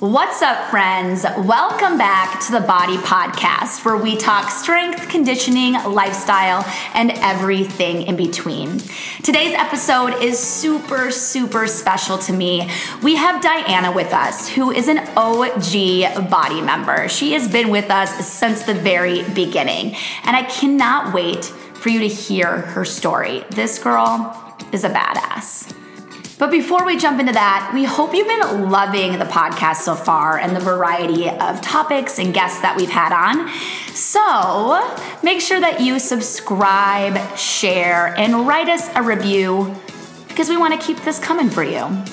What's up, friends? Welcome back to the BODI Podcast, where we talk strength, conditioning, lifestyle, and everything in between. Today's episode is super, super special to me. We have Diana with us, who is an OG BODI member. She has been with us since the very beginning, and I cannot wait for you to hear her story. This girl is a badass. But before we jump into that, we hope you've been loving the podcast so far and the variety of topics and guests that we've had on. So make sure that you subscribe, share, and write us a review because we want to keep this coming for you.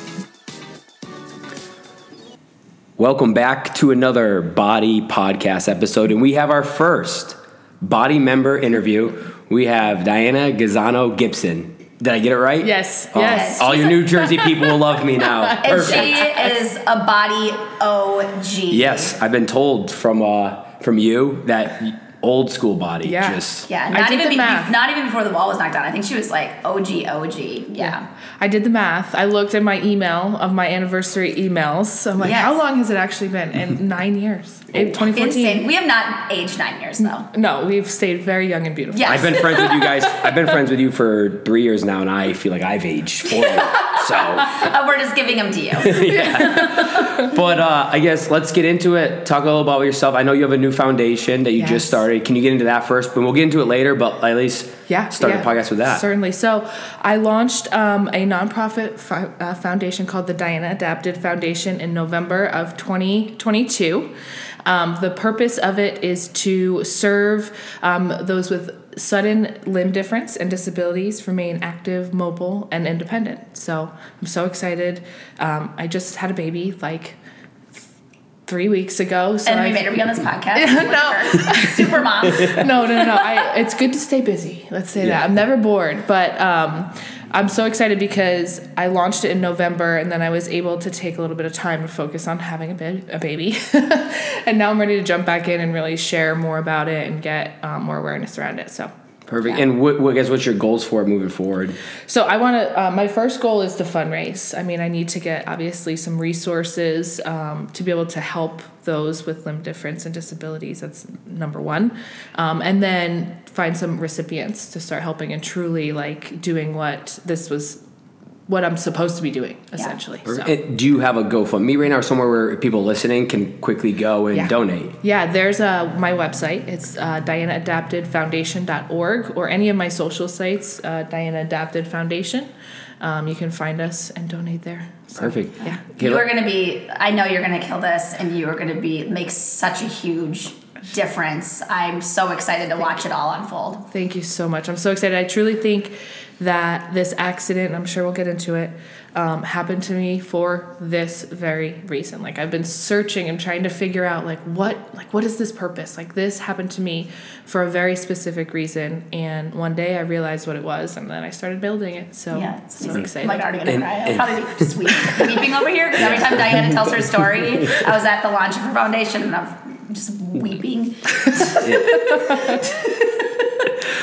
Welcome back to another BODI Podcast episode, and we have our first BODI member interview. We have Diana Gazzano Gibson. Did I get it right? Yes. Oh, yes. All your New Jersey people will love me now. And she is a BODI OG. Yes, I've been told from uh, from you that old school BODI Yeah. just Yeah, I not did even the be, not even before the wall was knocked down. I think she was like OG, OG. Yeah. I did the math. I looked at my email of my anniversary emails. So I'm like, Yes. how long has it actually been? And nine years. In 2014. Insane. We have not aged nine years though. No, we've stayed very young and beautiful. Yeah. I've been friends with you guys. I've been friends with you for three years now, and I feel like I've aged four. you. So, Uh, we're just giving them to you. yeah. but uh, I guess let's get into it. Talk a little about yourself. I know you have a new foundation that you Yes. just started. Can you get into that first? But we'll get into it later. But at least Yeah. start yeah. the podcast with that. Certainly. So I launched um, a nonprofit fo- uh, foundation called the Diana Adapted Foundation in November of 2022. Um, the purpose of it is to serve um, those with sudden limb difference and disabilities remain active, mobile, and independent. So I'm so excited. Um, I just had a baby like three weeks ago. So and we I've- made her be on this podcast. No. Super mom. no, no, no. I, it's good to stay busy. Let's say Yeah. that. I'm never bored, but um, I'm so excited because I launched it in November, and then I was able to take a little bit of time to focus on having a, ba- a baby, and now I'm ready to jump back in and really share more about it and get um, more awareness around it. So. Perfect. And what, what, guess what's your goals for it moving forward? So I want to. Uh, my first goal is to fundraise. I mean, I need to get obviously some resources um, to be able to help those with limb difference and disabilities. That's number one, um, and then find some recipients to start helping and truly like doing what this was, what I'm supposed to be doing essentially. So. Do you have a GoFundMe right now, or somewhere where people listening can quickly go and Yeah. donate? Yeah, there's uh, my website. It's uh, dianaadaptedfoundation.org or any of my social sites, uh, Diana Adapted Foundation. Um, you can find us and donate there. So, Perfect. Yeah. Okay, You are gonna be I know you're gonna kill this and you are gonna be make such a huge difference. I'm so excited to watch it all unfold. Thank you so much. I'm so excited. I truly think that this accident, I'm sure we'll get into it, um, happened to me for this very reason. Like I've been searching and trying to figure out like what like what is this purpose? Like this happened to me for a very specific reason. And one day I realized what it was, and then I started building it. So Yeah, I'm it's so excited. I'm like already gonna And- cry. I'll probably just weeping, weeping over here because every time Diana tells her story, I was at the launch of her foundation and I'm just weeping.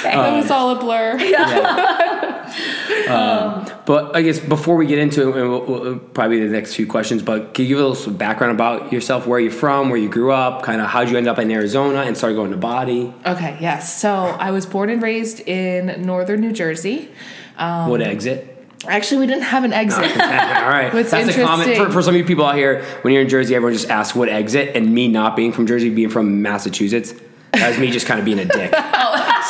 it was all a blur. But I guess before we get into it, we'll, we'll, probably the next few questions, but can you give us some background about yourself, where you're from, where you grew up, kind of how'd you end up in Arizona and start going to BODI? Okay, yes. So I was born and raised in northern New Jersey. Um, what exit? Actually, we didn't have an exit. All right, What's that's a comment for, for some of you people out here. When you're in Jersey, everyone just asks what exit, and me not being from Jersey, being from Massachusetts, that was me just kind of being a dick.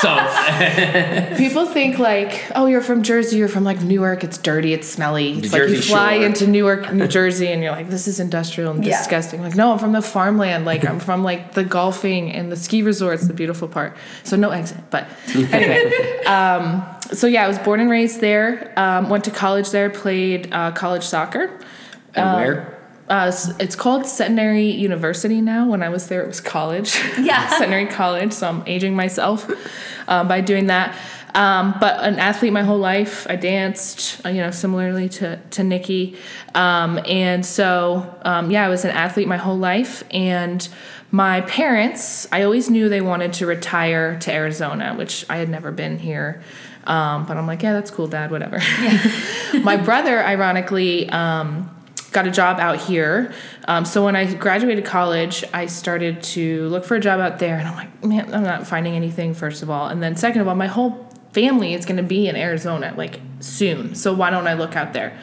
So People think like, oh, you're from Jersey, you're from like Newark, it's dirty, it's smelly. It's like you fly Shore. into Newark, New Jersey, and you're like, this is industrial and Yeah. disgusting. Like, no, I'm from the farmland. Like, I'm from like the golfing and the ski resorts, the beautiful part. So no exit. But anyway, um, so yeah, I was born and raised there. Um, went to college there, played uh, college soccer. and where? Uh, it's called Centenary University now. When I was there, it was college. Yeah. Centenary College. So I'm aging myself uh, by doing that. Um, but an athlete my whole life. I danced, uh, you know, similarly to to Nikki. Um, and so, um, yeah, I was an athlete my whole life. And my parents, I always knew they wanted to retire to Arizona, which I had never been here. Um, but I'm like, yeah, that's cool, Dad. Whatever. my brother, ironically. Got a job out here. Um, so when I graduated college, I started to look for a job out there, and I'm like, man, I'm not finding anything. First of all, and then second of all, my whole family is going to be in Arizona like soon. So why don't I look out there?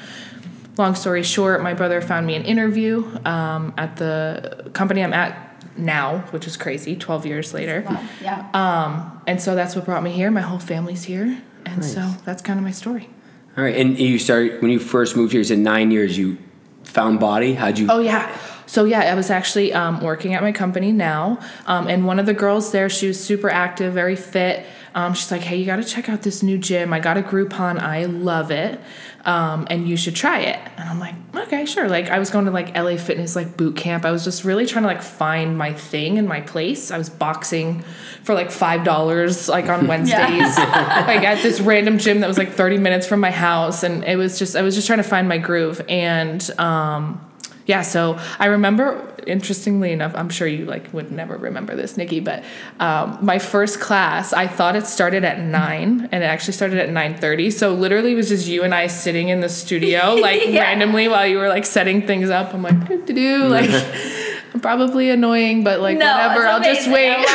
Long story short, my brother found me an interview um, at the company I'm at now, which is crazy. Twelve years later. Wow. Yeah. Um, and so that's what brought me here. My whole family's here, and so that's kind of my story. All right, and you started when you first moved here. You said nine years. You found BODI. How'd you? Oh yeah. So yeah, I was actually um, working at my company now, um, and one of the girls there, she was super active, very fit. Um, she's like, "Hey, you got to check out this new gym. I got a Groupon. I love it, um, and you should try it." And I'm like, "Okay, sure." Like I was going to like LA Fitness like boot camp. I was just really trying to like find my thing and my place. I was boxing for like five dollars like on Wednesdays, like at this random gym that was like 30 minutes from my house, and it was just I was just trying to find my groove and. Um, yeah, so I remember, interestingly enough, I'm sure you like would never remember this, Nikki, but um, my first class, I thought it started at nine, and it actually started at nine thirty. So literally, it was just you and I sitting in the studio, like Yeah. randomly while you were like setting things up. I'm like, do do like. Probably annoying, but like No, whatever. I'll just wait.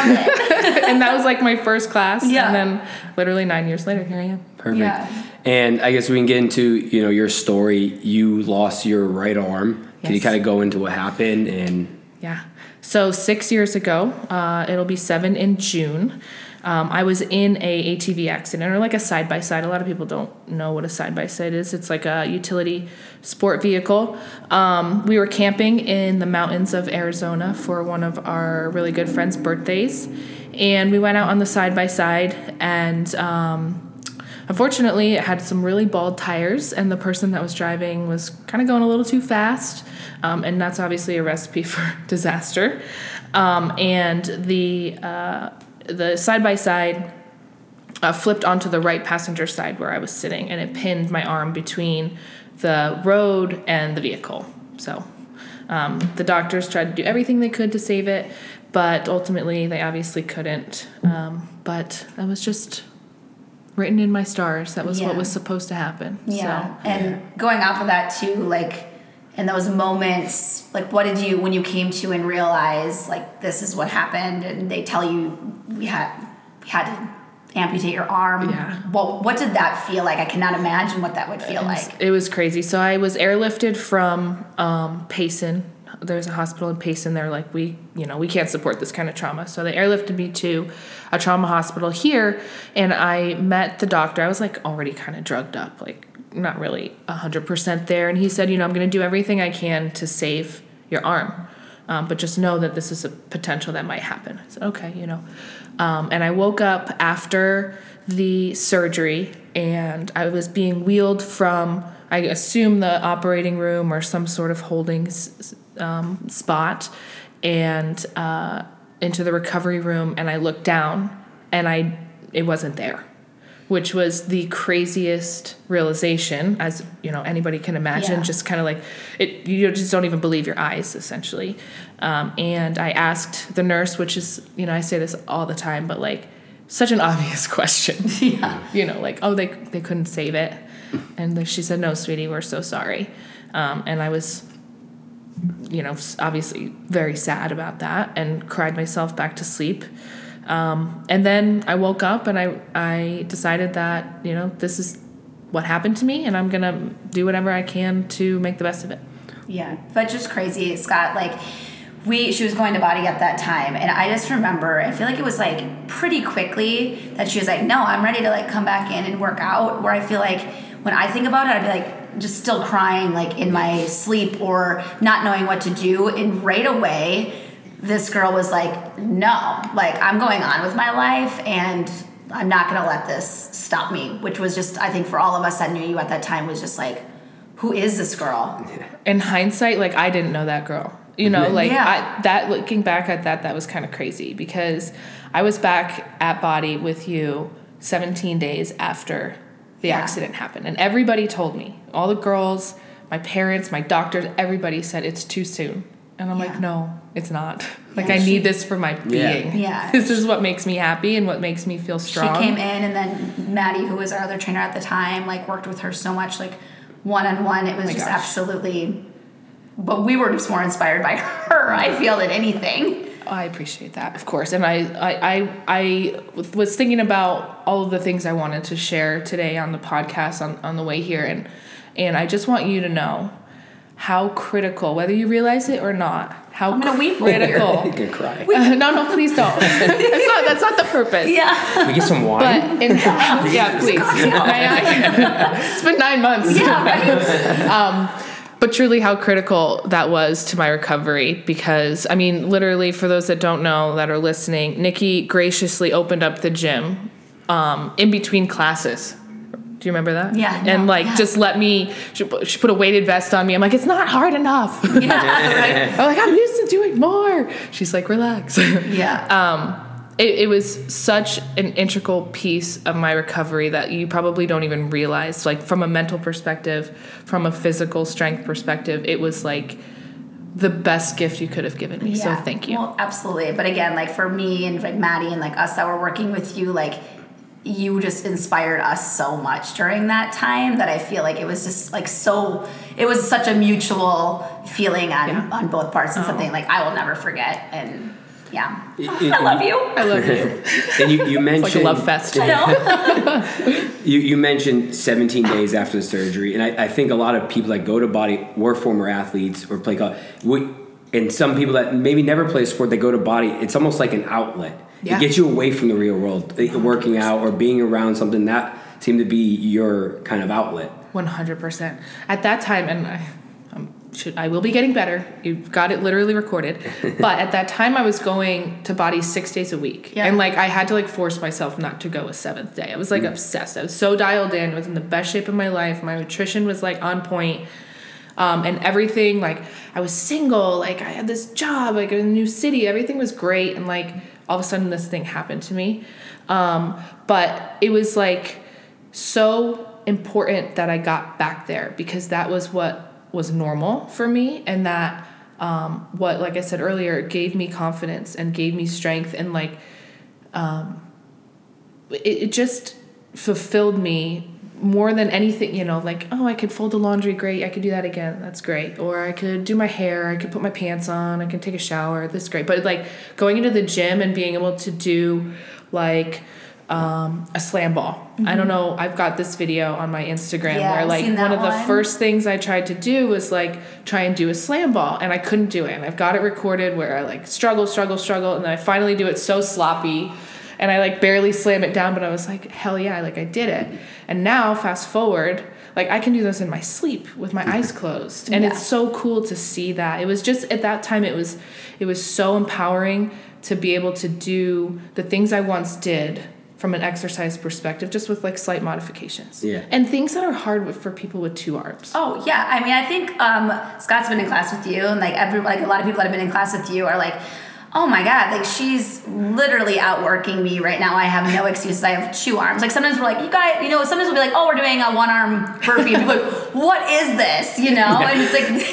And that was like my first class. Yeah. And then literally nine years later, here I am. Perfect. Yeah. And I guess we can get into you know your story. You lost your right arm. Can you kind of go into what happened and? Yeah. So six years ago, uh, it'll be seven in June. Um, I was in a ATV accident or like a side by side. A lot of people don't know what a side by side is. It's like a utility sport vehicle. Um, we were camping in the mountains of Arizona for one of our really good friends' birthdays, and we went out on the side by side and. Um, Unfortunately, it had some really bald tires, and the person that was driving was kind of going a little too fast, um, and that's obviously a recipe for disaster. Um, and the uh, the side by side flipped onto the right passenger side where I was sitting, and it pinned my arm between the road and the vehicle. So um, the doctors tried to do everything they could to save it, but ultimately they obviously couldn't. Um, but that was just written in my stars. That was what was supposed to happen. Yeah. So And going off of that too, like in those moments, like what did you when you came to and realize like this is what happened and they tell you we had we had to amputate your arm. Yeah. What what did that feel like? I cannot imagine what that would feel like. It was crazy. So I was airlifted from um, Payson. There's a hospital in Payson. They're like, we, you know, we can't support this kind of trauma. So they airlifted me to a trauma hospital here, and I met the doctor. I was like already kind of drugged up, like not really hundred percent there. And he said, you know, I'm going to do everything I can to save your arm, um, but just know that this is a potential that might happen. I said, okay, you know. Um, and I woke up after the surgery and I was being wheeled from, I assume, the operating room or some sort of holding um, spot and uh, into the recovery room. And I looked down and I it wasn't there. Which was the craziest realization, as you know anybody can imagine. Yeah. Just kind of like it, you just don't even believe your eyes, essentially. Um, and I asked the nurse, which is you know I say this all the time, but like such an obvious question. Yeah. you know, like oh they they couldn't save it, and she said no, sweetie, we're so sorry. Um, and I was, you know, obviously very sad about that, and cried myself back to sleep. Um, and then I woke up and I I decided that you know this is what happened to me, and I'm gonna do whatever I can to make the best of it. Yeah, but just crazy, Scott. Like, we she was going to BODI at that time, and I just remember. I feel like it was like pretty quickly that she was like, "No, I'm ready to like come back in and work out." Where I feel like when I think about it, I'd be like just still crying like in my sleep or not knowing what to do, and right away. This girl was like, no, like I'm going on with my life and I'm not gonna let this stop me. Which was just, I think, for all of us that knew you at that time, was just like, who is this girl? in hindsight, like I didn't know that girl. You know, mm-hmm. like Yeah. I, that. Looking back at that, that was kind of crazy because I was back at BODI with you 17 days after the Yeah. accident happened, and everybody told me, all the girls, my parents, my doctors, everybody said it's too soon, and I'm Yeah. like, no, it's not. Like Yeah, I she- need this for my being. Yeah. this is what makes me happy and what makes me feel strong. She came in, and then Maddie, who was our other trainer at the time, like worked with her so much, like one on one. It was oh my just gosh. absolutely but we were just more inspired by her. I feel than anything. Oh, I appreciate that, of course. And I, I, I, I was thinking about all of the things I wanted to share today on the podcast on, on the way here, and and I just want you to know how critical, whether you realize it or not, how I'm gonna weep critical. You can cry. Uh, no, no, please don't. that's not. That's not the purpose. Yeah. We get some wine? But in, yeah, please. I? it's been nine months. Yeah. Right. But truly, how critical that was to my recovery because, I mean, literally, for those that don't know that are listening, Nikki graciously opened up the gym um, in between classes. Do you remember that? Yeah, And no, like, yeah. just let me, she put, she put a weighted vest on me. I'm like, it's not hard enough. Yeah. Right. I'm like, I'm used to doing more. She's like, relax. Yeah. um, it, it was such an integral piece of my recovery that you probably don't even realize. Like from a mental perspective, from a physical strength perspective, it was like the best gift you could have given me. So thank you. Well, absolutely. But again, like for me and like Maddie and like us that were working with you, like you just inspired us so much during that time that I feel like it was just like so it was such a mutual feeling on Yeah. on both parts and Oh. something like I will never forget and yeah. It- I love you. I love you. And you, you mentioned It's like a love fest. I know. You, you mentioned 17 days after the surgery, and I, I think a lot of people that go to BODI were former athletes or play golf. And some people that maybe never play a sport, they go to BODI. It's almost like an outlet. Yeah. It gets you away from the real world. Uh, Working out or being around something that seemed to be your kind of outlet. One hundred percent. At that time, and I, um, should I will be getting better. You've got it literally recorded. but at that time, I was going to BODI six days a week, Yeah. and like I had to like force myself not to go a seventh day. I was like obsessed. I was so dialed in. I was in the best shape of my life. My nutrition was like on point. Um, and everything like I was single, like I had this job, like in a new city, everything was great, and like all of a sudden this thing happened to me. Um, but it was like so important that I got back there because that was what was normal for me and that um, what like I said earlier gave me confidence and gave me strength and like um, it, it just fulfilled me more than anything you know like oh I could fold the laundry great I could do that again that's great or I could do my hair I could put my pants on I can take a shower that's great but like going into the gym and being able to do like um, a slam ball. I don't know. I've got this video on my Instagram Yeah, where like one of the one. first things I tried to do was like try and do a slam ball and I couldn't do it. And I've got it recorded where I like struggle, struggle, struggle, and then I finally do it so sloppy and I like barely slam it down, but I was like, hell yeah, like I did it. And now fast forward, like I can do this in my sleep with my eyes closed. And Yeah. it's so cool to see that. It was just at that time it was it was so empowering to be able to do the things I once did from an exercise perspective, just with like slight modifications. Yeah. And things that are hard with, for people with two arms. Oh yeah, I mean, I think um, Scott's been in class with you, and like every like a lot of people that have been in class with you are like, oh my god, like she's literally outworking me right now. I have no excuses. I have two arms. Like sometimes we're like, you guys, you know, sometimes we'll be like, oh, we're doing a one arm burpee, and people like, what is this? You know, and it's like,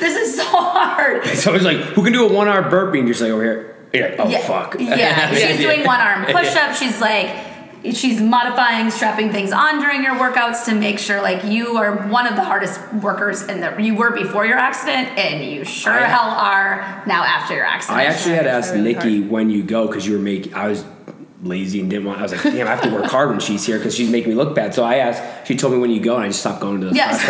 this is so hard. So it's like, who can do a one arm burpee? And you're just like over here. You're like, oh, yeah, fuck. Yeah, she's doing one arm push up. She's like, she's modifying, strapping things on during your workouts to make sure like you are one of the hardest workers in the you were before your accident, and you sure I- hell are now after your accident. I actually had asked Really Nikki when you go because you were making. I was lazy and didn't want. I was like, damn, I have to work hard when she's here because she's making me look bad. So I asked. She told me when you go, and I just stopped going to the. Yes.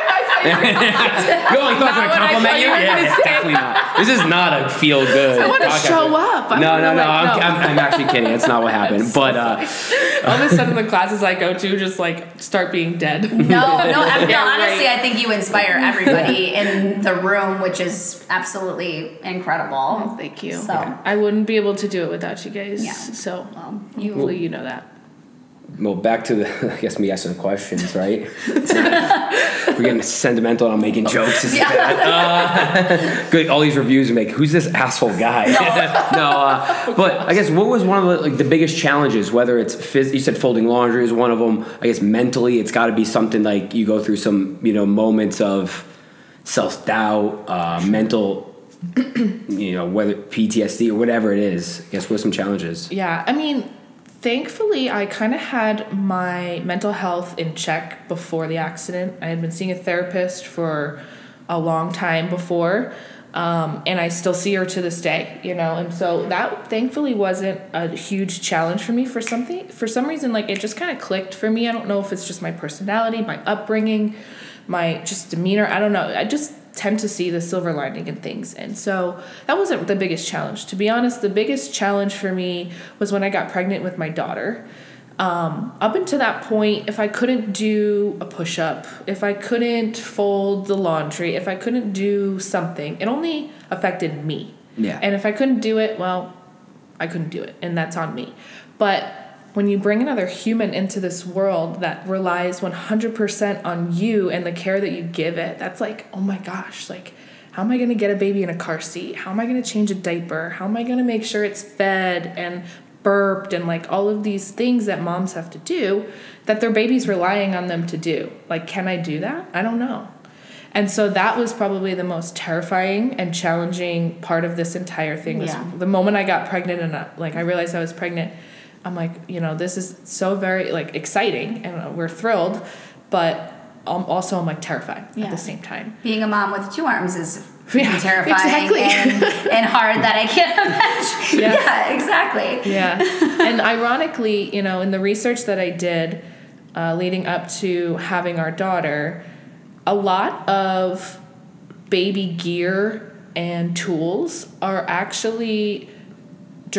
class. I. You only thought Not to what I compliment thought you? you were Yeah, gonna it's say. definitely not. This is not a feel good. I wanna show up. I no, no, no, like, I'm, no. I'm, I'm actually kidding. That's not what happened. but uh, All of a sudden, the classes I go to just like start being dead. No, no, I- no. Honestly. I think you inspire everybody in the room, which is absolutely incredible. Thank you. So, I wouldn't be able to do it without you guys. Yeah. So well, you. hopefully you know that. Well, back to the. I guess me asking the questions, right? We're getting sentimental. and I'm making jokes. This is bad. Uh, good. All these reviews make. Who's this asshole guy? no. uh, but I guess what was one of the like the biggest challenges? Whether it's phys- you said folding laundry is one of them. I guess mentally, it's got to be something like you go through some you know moments of self doubt, uh, mental. You know whether PTSD or whatever it is. I guess what some challenges? Yeah, I mean, thankfully, I kind of had my mental health in check before the accident. I had been seeing a therapist for a long time before. Um, and I still see her to this day, you know, and so that thankfully wasn't a huge challenge for me. For something, for some reason, like it just kind of clicked for me. I don't know if it's just my personality, my upbringing, my just demeanor. I don't know. I just tend to see the silver lining in things, and so that wasn't the biggest challenge. To be honest, the biggest challenge for me was when I got pregnant with my daughter. Um, up until that point, if I couldn't do a push up, if I couldn't fold the laundry, if I couldn't do something, it only affected me. Yeah. And if I couldn't do it, well, I couldn't do it, and that's on me. But when you bring another human into this world that relies 100% on you and the care that you give it, that's like, oh my gosh, like, how am I going to get a baby in a car seat? How am I going to change a diaper? How am I going to make sure it's fed and burped and like all of these things that moms have to do that their baby's relying on them to do. Like, can I do that? I don't know. And so that was probably the most terrifying and challenging part of this entire thing was Yeah. the moment I got pregnant and uh, like I realized I was pregnant. I'm like, you know, this is so very like exciting and we're thrilled, but um, also I'm like terrified at the same time. Being a mom with two arms is Yeah, terrifying exactly. and, and hard that I can't imagine. Yeah. yeah exactly. Yeah. and ironically, you know, in the research that I did uh, leading up to having our daughter, a lot of baby gear and tools are actually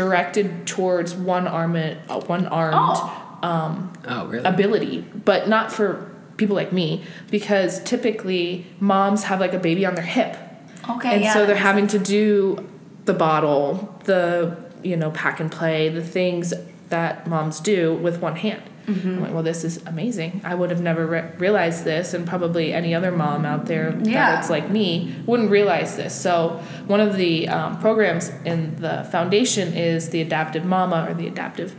directed towards one armed, uh, one armed Oh. Oh, really? ability, but not for people like me because typically moms have like a baby on their hip Okay. and yeah, so they're makes having to do the bottle the you know pack and play the things that moms do with one hand Mm-hmm. i'm like well this is amazing i would have never re- realized this and probably any other mom out there Yeah. that's like me wouldn't realize this so one of the um, programs in the foundation is the adaptive mama or the adaptive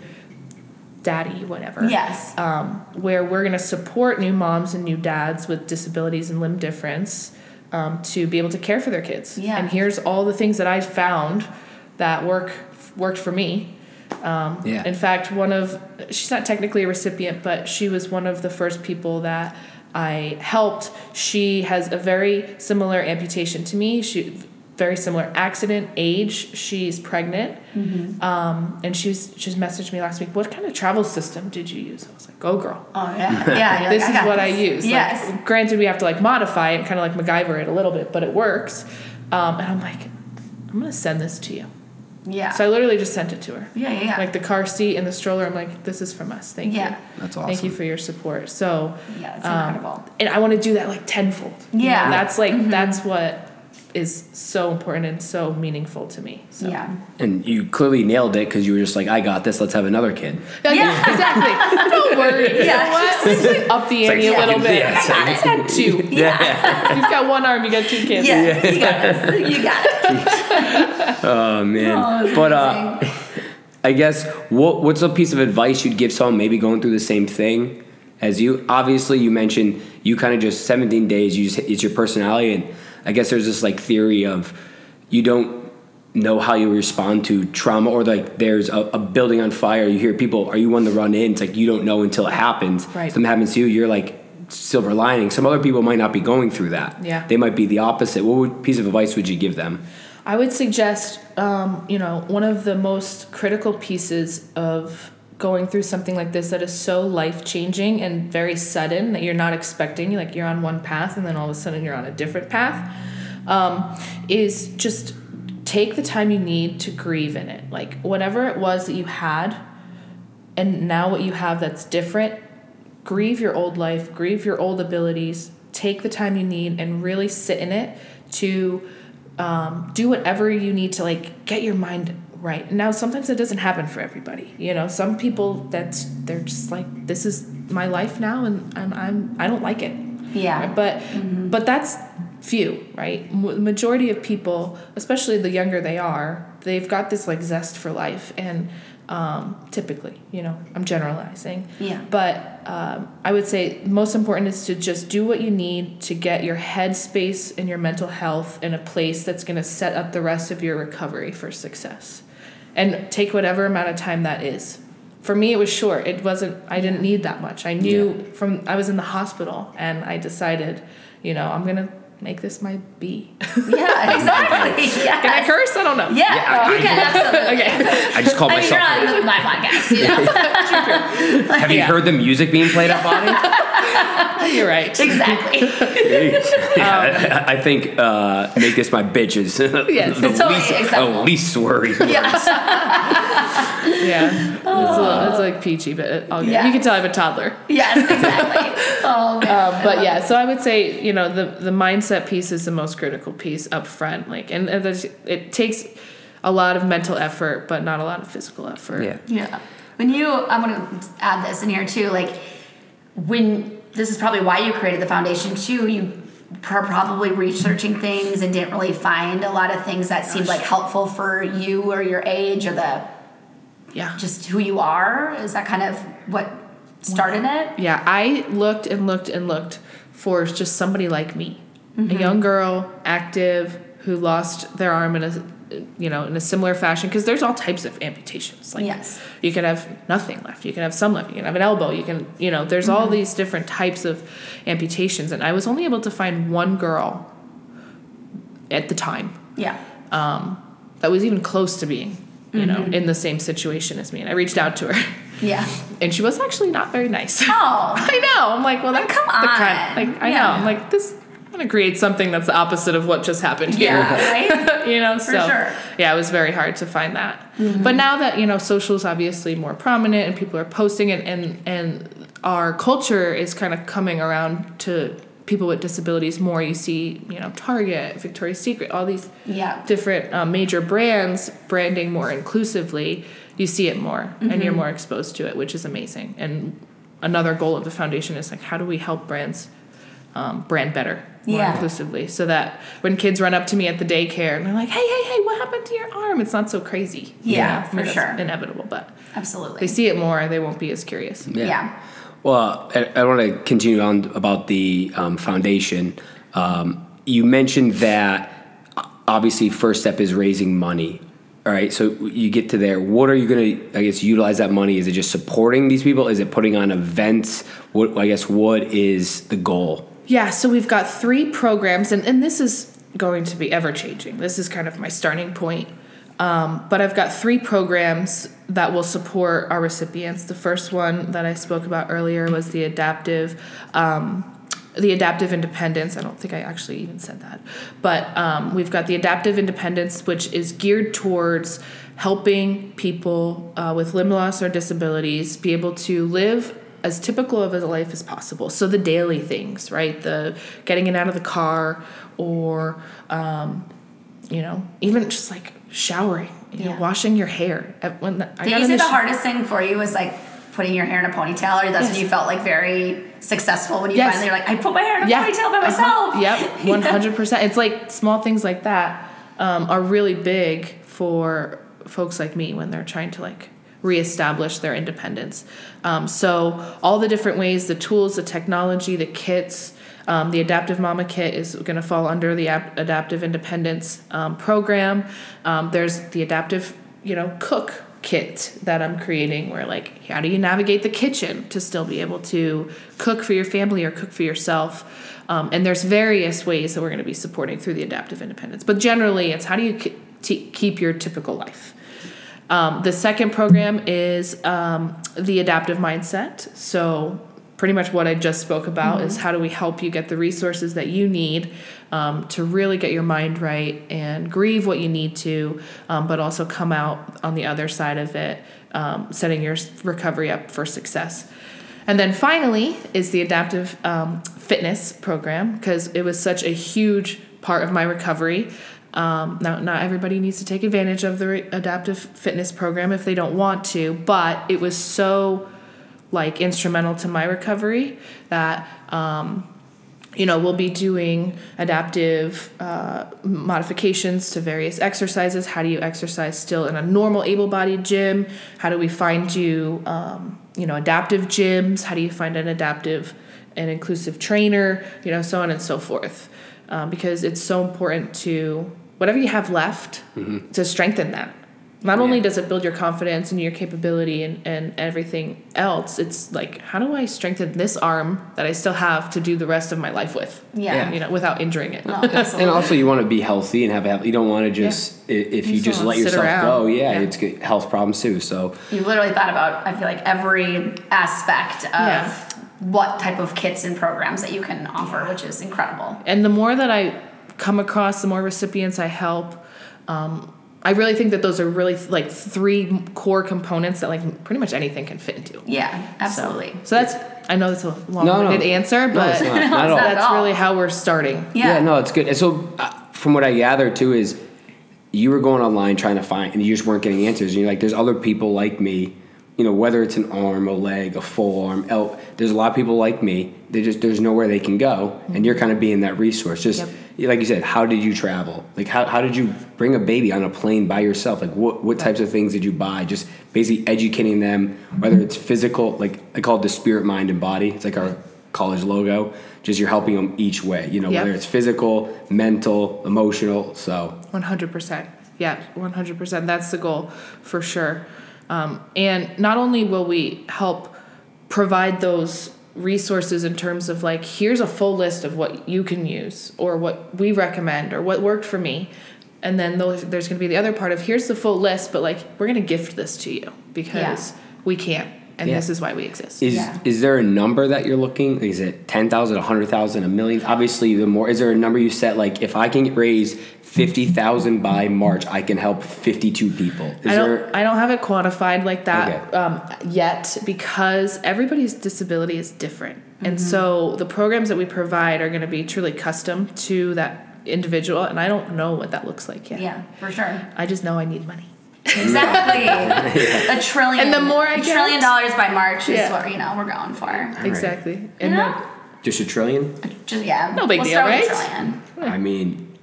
daddy whatever Yes. um, where we're going to support new moms and new dads with disabilities and limb difference um, to be able to care for their kids. Yeah. And here's all the things that I found that work worked for me. Um, Yeah. In fact, one of she's not technically a recipient, but she was one of the first people that I helped. She has a very similar amputation to me. She very similar accident, age. She's pregnant, Mm-hmm. um, and she's she's messaged me last week. What kind of travel system did you use? I was like, "Go girl." Oh yeah. Yeah. this like, is got what I this. use. Like, Yes. granted, we have to like modify it, kind of like MacGyver it a little bit, but it works. Um, and I'm like, I'm gonna send this to you. Yeah. So I literally just sent it to her. yeah. Yeah. Yeah. Like the car seat and the stroller. I'm like, this is from us. Thank Yeah. you. That's awesome. Thank you for your support. So yeah. It's um, incredible. and I want to do that like tenfold. You know, Yeah. that's like Mhm. that's what is so important and so meaningful to me. So. Yeah. And you clearly nailed it because you were just like, I got this. Let's have another kid. Yeah, Yeah. exactly. Don't worry. Yeah. You know like up the It's like ante a little bit. yeah, it's I like- had two. Yeah. You've got one arm, you got two kids. Yes. You got this. You got it. Oh man. Oh, but uh. I guess what what's a piece of advice you'd give someone maybe going through the same thing as you? Obviously, you mentioned you kind of just 17 days. You just it's your personality, and I guess there's this like theory of you don't know how you respond to trauma or like there's a, a building on fire. You hear people, are you one to run in? It's like you don't know until it happens. Right. Something happens to you, you're like silver lining. Some other people might not be going through that. Yeah. They might be the opposite. What would, piece of advice would you give them? I would suggest, um, you know, one of the most critical pieces of going through something like this that is so life changing and very sudden that you're not expecting. Like you're on one path and then all of a sudden you're on a different path. Um, is just take the time you need to grieve in it. Like whatever it was that you had, and now what you have that's different. Grieve your old life. Grieve your old abilities. Take the time you need and really sit in it to um, do whatever you need to like get your mind right. Now sometimes it doesn't happen for everybody. You know, some people that's they're just like this is my life now and, and I'm I don't like it. Yeah. But but that's few, right? M- majority of people, especially the younger they are, they've got this like zest for life and um, typically, you know, I'm generalizing. Yeah. But um, I would say most important is to just do what you need to get your head space and your mental health in a place that's going to set up the rest of your recovery for success. And take whatever amount of time that is. For me, it was short. It wasn't, I didn't need that much. I knew from, I was in the hospital and I decided, you know, I'm going to make this my B. Yeah, exactly. Yes. Can I curse? I don't know. Yeah, Yeah, you I- can absolutely. Okay. I just called I mean, you're myself. my podcast, you know? Have you Yeah. heard the music being played at BODI? You're right. exactly. yeah, I, I think uh, make this my bitches. Yes, the it's totally least, acceptable. the least worry. Yes. Yeah. It's, a little, it's like peachy, but it, I'll, Yes. you can tell I'm a toddler. Yes, exactly. Oh man. Um, but yeah, so I would say you know the the mindset piece is the most critical piece up front. Like, and, and it takes a lot of mental effort, but not a lot of physical effort. Yeah. Yeah. When you, I'm going to add this in here too. Like, when this is probably why you created the foundation too. You are probably researching things and didn't really find a lot of things that seemed like helpful for you or your age or the Yeah. just who you are. Is that kind of what started it? Yeah, I looked and looked and looked for just somebody like me, Mm-hmm. a young girl, active, who lost their arm in a, you know, in a similar fashion. Because there's all types of amputations. Like Yes. you can have nothing left, you can have some left, you can have an elbow, you can, you know, there's all these different types of amputations, and I was only able to find one girl at the time Yeah. um, that was even close to being, you know, in the same situation as me, and I reached out to her. Yeah. And she was actually not very nice. Oh. I know. I'm like, well, that's come the kind. on. Like, I Yeah. know. I'm like, this. I'm gonna create something that's the opposite of what just happened here. Yeah. Right. you know. For so sure. yeah, it was very hard to find that. But now that you know, social is obviously more prominent and people are posting it, and and our culture is kind of coming around to people with disabilities more. You see, you know, Target, Victoria's Secret, all these Yeah. different uh, major brands branding more inclusively, you see it more and you're more exposed to it, which is amazing. And another goal of the foundation is like, how do we help brands um, brand better, more Yeah. inclusively, so that when kids run up to me at the daycare and they're like, hey, hey, hey, what happened to your arm? It's not so crazy. Yeah, I mean, for sure. Inevitable, but Absolutely. they see it more, they won't be as curious. yeah. Well, I, I want to continue on about the um, foundation. Um, you mentioned that uh, obviously first step is raising money. All right, so you get to there. What are you going to, I guess, utilize that money? Is it just supporting these people? Is it putting on events? What I guess what is the goal? Yeah, so we've got three programs, and, and this is going to be ever changing. This is kind of my starting point. Um, but I've got three programs that will support our recipients. The first one that I spoke about earlier was the adaptive. Um, the adaptive independence. I don't think I actually even said that, but um, we've got the adaptive independence, which is geared towards helping people uh, with limb loss or disabilities be able to live as typical of a life as possible. So the daily things, right? The getting in out of the car, or um, you know, even just like showering, you know, washing your hair. When the, I Did got you say the sh- hardest thing for you was like putting your hair in a ponytail, or that's Yes. when you felt like very successful when you Yes. finally were like, I put my hair in a yeah. ponytail by Uh-huh. myself. Yep, one hundred percent. It's like small things like that um, are really big for folks like me when they're trying to like reestablish their independence. Um, so all the different ways, the tools, the technology, the kits. Um, the Adaptive Mama Kit is going to fall under the Ap- Adaptive Independence um, program. Um, there's the Adaptive, you know, Cook kit that I'm creating where like how do you navigate the kitchen to still be able to cook for your family or cook for yourself um, and there's various ways that we're going to be supporting through the adaptive independence but generally it's how do you ke- keep your typical life um, the second program is um, the adaptive mindset so pretty much what i just spoke about is how do we help you get the resources that you need um, to really get your mind right and grieve what you need to, um, but also come out on the other side of it, um, setting your recovery up for success. And then finally is the adaptive um, fitness program because it was such a huge part of my recovery. Um, now, not everybody needs to take advantage of the re- adaptive fitness program if they don't want to, but it was so like instrumental to my recovery that um, you know, we'll be doing adaptive uh, modifications to various exercises. How do you exercise still in a normal able-bodied gym? How do we find you, um, you know, adaptive gyms? How do you find an adaptive and inclusive trainer? You know, so on and so forth. Um, because it's so important to whatever you have left to strengthen that. not only does it build your confidence and your capability and, and everything else, it's like, how do I strengthen this arm that I still have to do the rest of my life with? Yeah. You know, without injuring it. No. And also, you want to be healthy and have a. You don't want to just i if you You just don't let yourself around. go. Yeah, Yeah. it's good health problems too. So you literally thought about i feel like every aspect of Yeah. What type of kits and programs that you can offer which is incredible And the more that I come across, the more recipients I help. Um, I really think that those are really like three core components that like pretty much anything can fit into. yeah absolutely So, that's I know that's a long-winded answer, No, but it's not. Not at all. that's really how we're starting. yeah, Yeah, no, it's good. And so, uh, from what I gather too, is you were going online trying to find, and you just weren't getting answers. And you're like, there's other people like me, you know, whether it's an arm, a leg, a full arm. El- there's a lot of people like me. They just there's nowhere they can go, and you're kind of being that resource. Just like you said, how did you travel? Like how how did you bring a baby on a plane by yourself? Like what what types of things did you buy? Just basically educating them, whether it's physical, like I call it the spirit, mind, and body. It's like our college logo. Just you're helping them each way. You know, Yep. whether it's physical, mental, emotional. So One hundred percent. Yeah, one hundred percent. That's the goal for sure. Um, and not only will we help provide those resources in terms of like here's a full list of what you can use or what we recommend or what worked for me. And then there's going to be the other part of here's the full list but like we're going to gift this to you because we can't and Yeah. this is why we exist is Yeah. is there a number that you're looking? Is it ten thousand, a hundred thousand, a million? Obviously, the more is there a number you set? Like if I can raise fifty thousand by March, I can help fifty-two people. Is I don't. there? I don't have it quantified like that Okay. um, yet because everybody's disability is different, and so the programs that we provide are going to be truly custom to that individual. And I don't know what that looks like yet. yeah for sure I just know I need money. Exactly a trillion And the more I a get- trillion dollars by march is what you know we're going for Exactly. you And know Just a trillion? just yeah No big we'll deal, start with a right? trillion. I mean,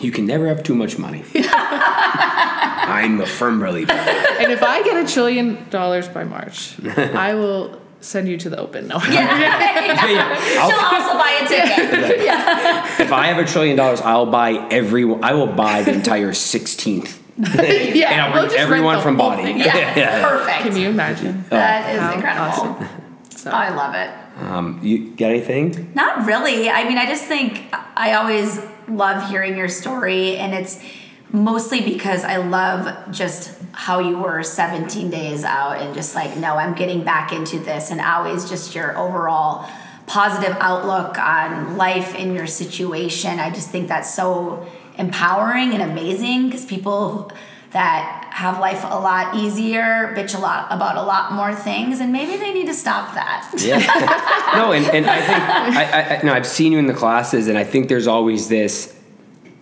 you can never have too much money. I'm a firm believer. and if I get a trillion dollars by March, I will send you to the open. No. yeah, yeah. I'll- she'll also buy a ticket if I have a trillion dollars, I'll buy every. I will buy the entire sixteenth, yeah. and I'll we'll just everyone from BODI. thing. yeah, perfect Can you imagine? that is How incredible awesome. So. I love it Um, you got anything? Not really. I mean, I just think I always love hearing your story, and it's mostly because I love just how you were 17 days out and just like, no, I'm getting back into this, and always just your overall positive outlook on life and your situation. I just think that's so empowering and amazing because people that have life a lot easier bitch a lot about a lot more things and maybe they need to stop that Yeah. no, and, and I think I, I, I no, I've seen you in the classes, and I think there's always this.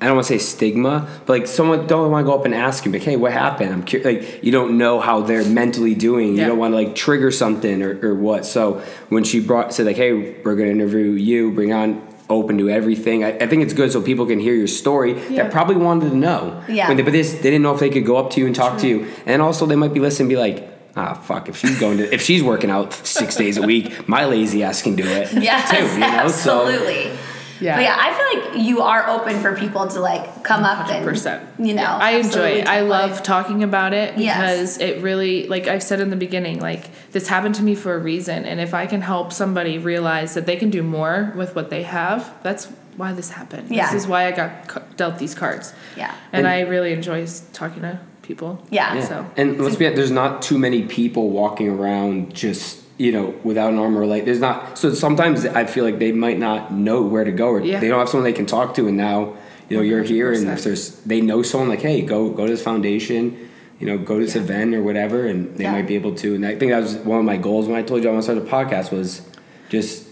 I don't want to say stigma, but like someone don't want to go up and ask him, like, "Hey, what happened?" I'm curious. Like you don't know how they're mentally doing. You Yeah. don't want to like trigger something or, or what. So when she brought said like, "Hey, we're going to interview you. Bring on." Open to everything. I, I think it's good so people can hear your story Yeah. that probably wanted to know. Yeah. When they, but this, they didn't know if they could go up to you and talk to you, and also they might be listening, and be like, ah, fuck, if she's going to, if she's working out six days a week, my lazy ass can do it Yes, too. You know, so absolutely. Yeah. But yeah, I feel like you are open for people to like come up and 100%. you know. I enjoy it. I love life. talking about it Yes. because it really, like I've said in the beginning, like this happened to me for a reason. And if I can help somebody realize that they can do more with what they have, that's why this happened. Yeah. This is why I got dealt these cards. Yeah. And, And- I really enjoy talking to people. Yeah. yeah. So- And let's be honest, there's not too many people walking around just you know without an arm or leg. There's not. So sometimes I feel like they might not know where to go, or Yeah. they don't have someone they can talk to, and now you know you're here, and if there's they know someone like, hey, go go to this foundation. You know, go to this Yeah. event or whatever, and they Yeah. might be able to. And I think that was one of my goals when I told you I want to start a podcast was just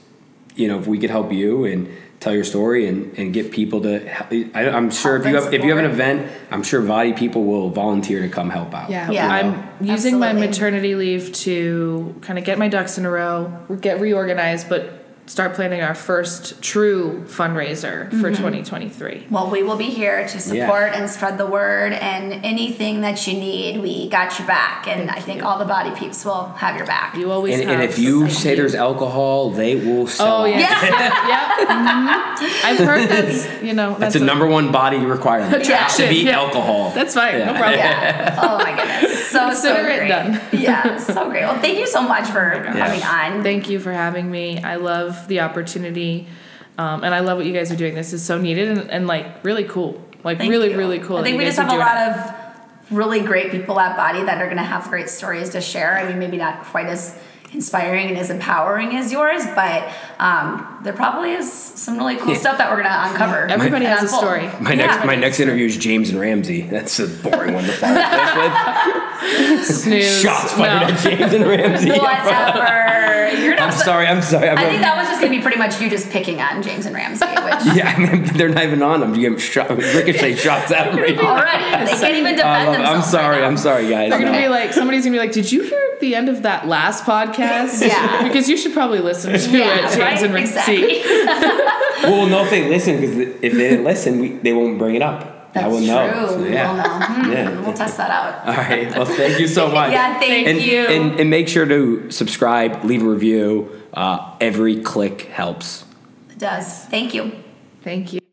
you know if we could help you and tell your story and, and get people to I, i'm sure if you and have if you have an event i'm sure BODI people will volunteer to come help out Yeah, Yeah. I'm using my maternity leave to kind of get my ducks in a row, get reorganized, but start planning our first true fundraiser for 2023. Well, we will be here to support and spread the word, and anything that you need, we got your back. And I think all the BODI peeps will have your back. You always And, have. and if you Thank say you. there's alcohol, they will sell. Oh yeah, Yeah. yep. mhm. I've heard that's you know That's the number one BODI requirement. Attraction, To be yeah. alcohol. That's fine, no problem. Yeah. Oh my goodness. So so Consider it great. done. yeah. So great. Well, thank you so much for coming on. Thank you for having me. I love the opportunity, um, and I love what you guys are doing. This is so needed and, and like really cool. Like Thank really, you. really cool. I think you we guys just have a lot it. of really great people at BODI that are going to have great stories to share. I mean, maybe not quite as inspiring and as empowering as yours, but um, there probably is some really cool stuff that we're going to uncover. Everybody and has a unfold. story. My Yeah. next my next interview is James and Ramsey. That's a boring one to follow with. Snooze. Shots fired No. at James and Ramsey. Whatever. You're not I'm sorry. I'm sorry. I'm I think that was just going to be pretty much you just picking on James and Ramsey, which yeah, I mean, they're not even on them. You give them shot, ricochet shots at them right already they can't even defend love- um, themselves. I'm sorry. right I'm sorry, guys. They're gonna No. be like, somebody's gonna be like, "Did you hear the end of that last podcast?" Yeah. because you should probably listen to Yeah, it, James right? and Ramsey. Exactly. Well, we'll if they listen because if they didn't listen, we, they won't bring it up. That's I will true. know. So, We yeah. will know. Hmm, Yeah. We'll test that out. All right. Well, thank you so much. Yeah, thank and, you. And, and make sure to subscribe, leave a review. Uh, every click helps. It does. Thank you. Thank you.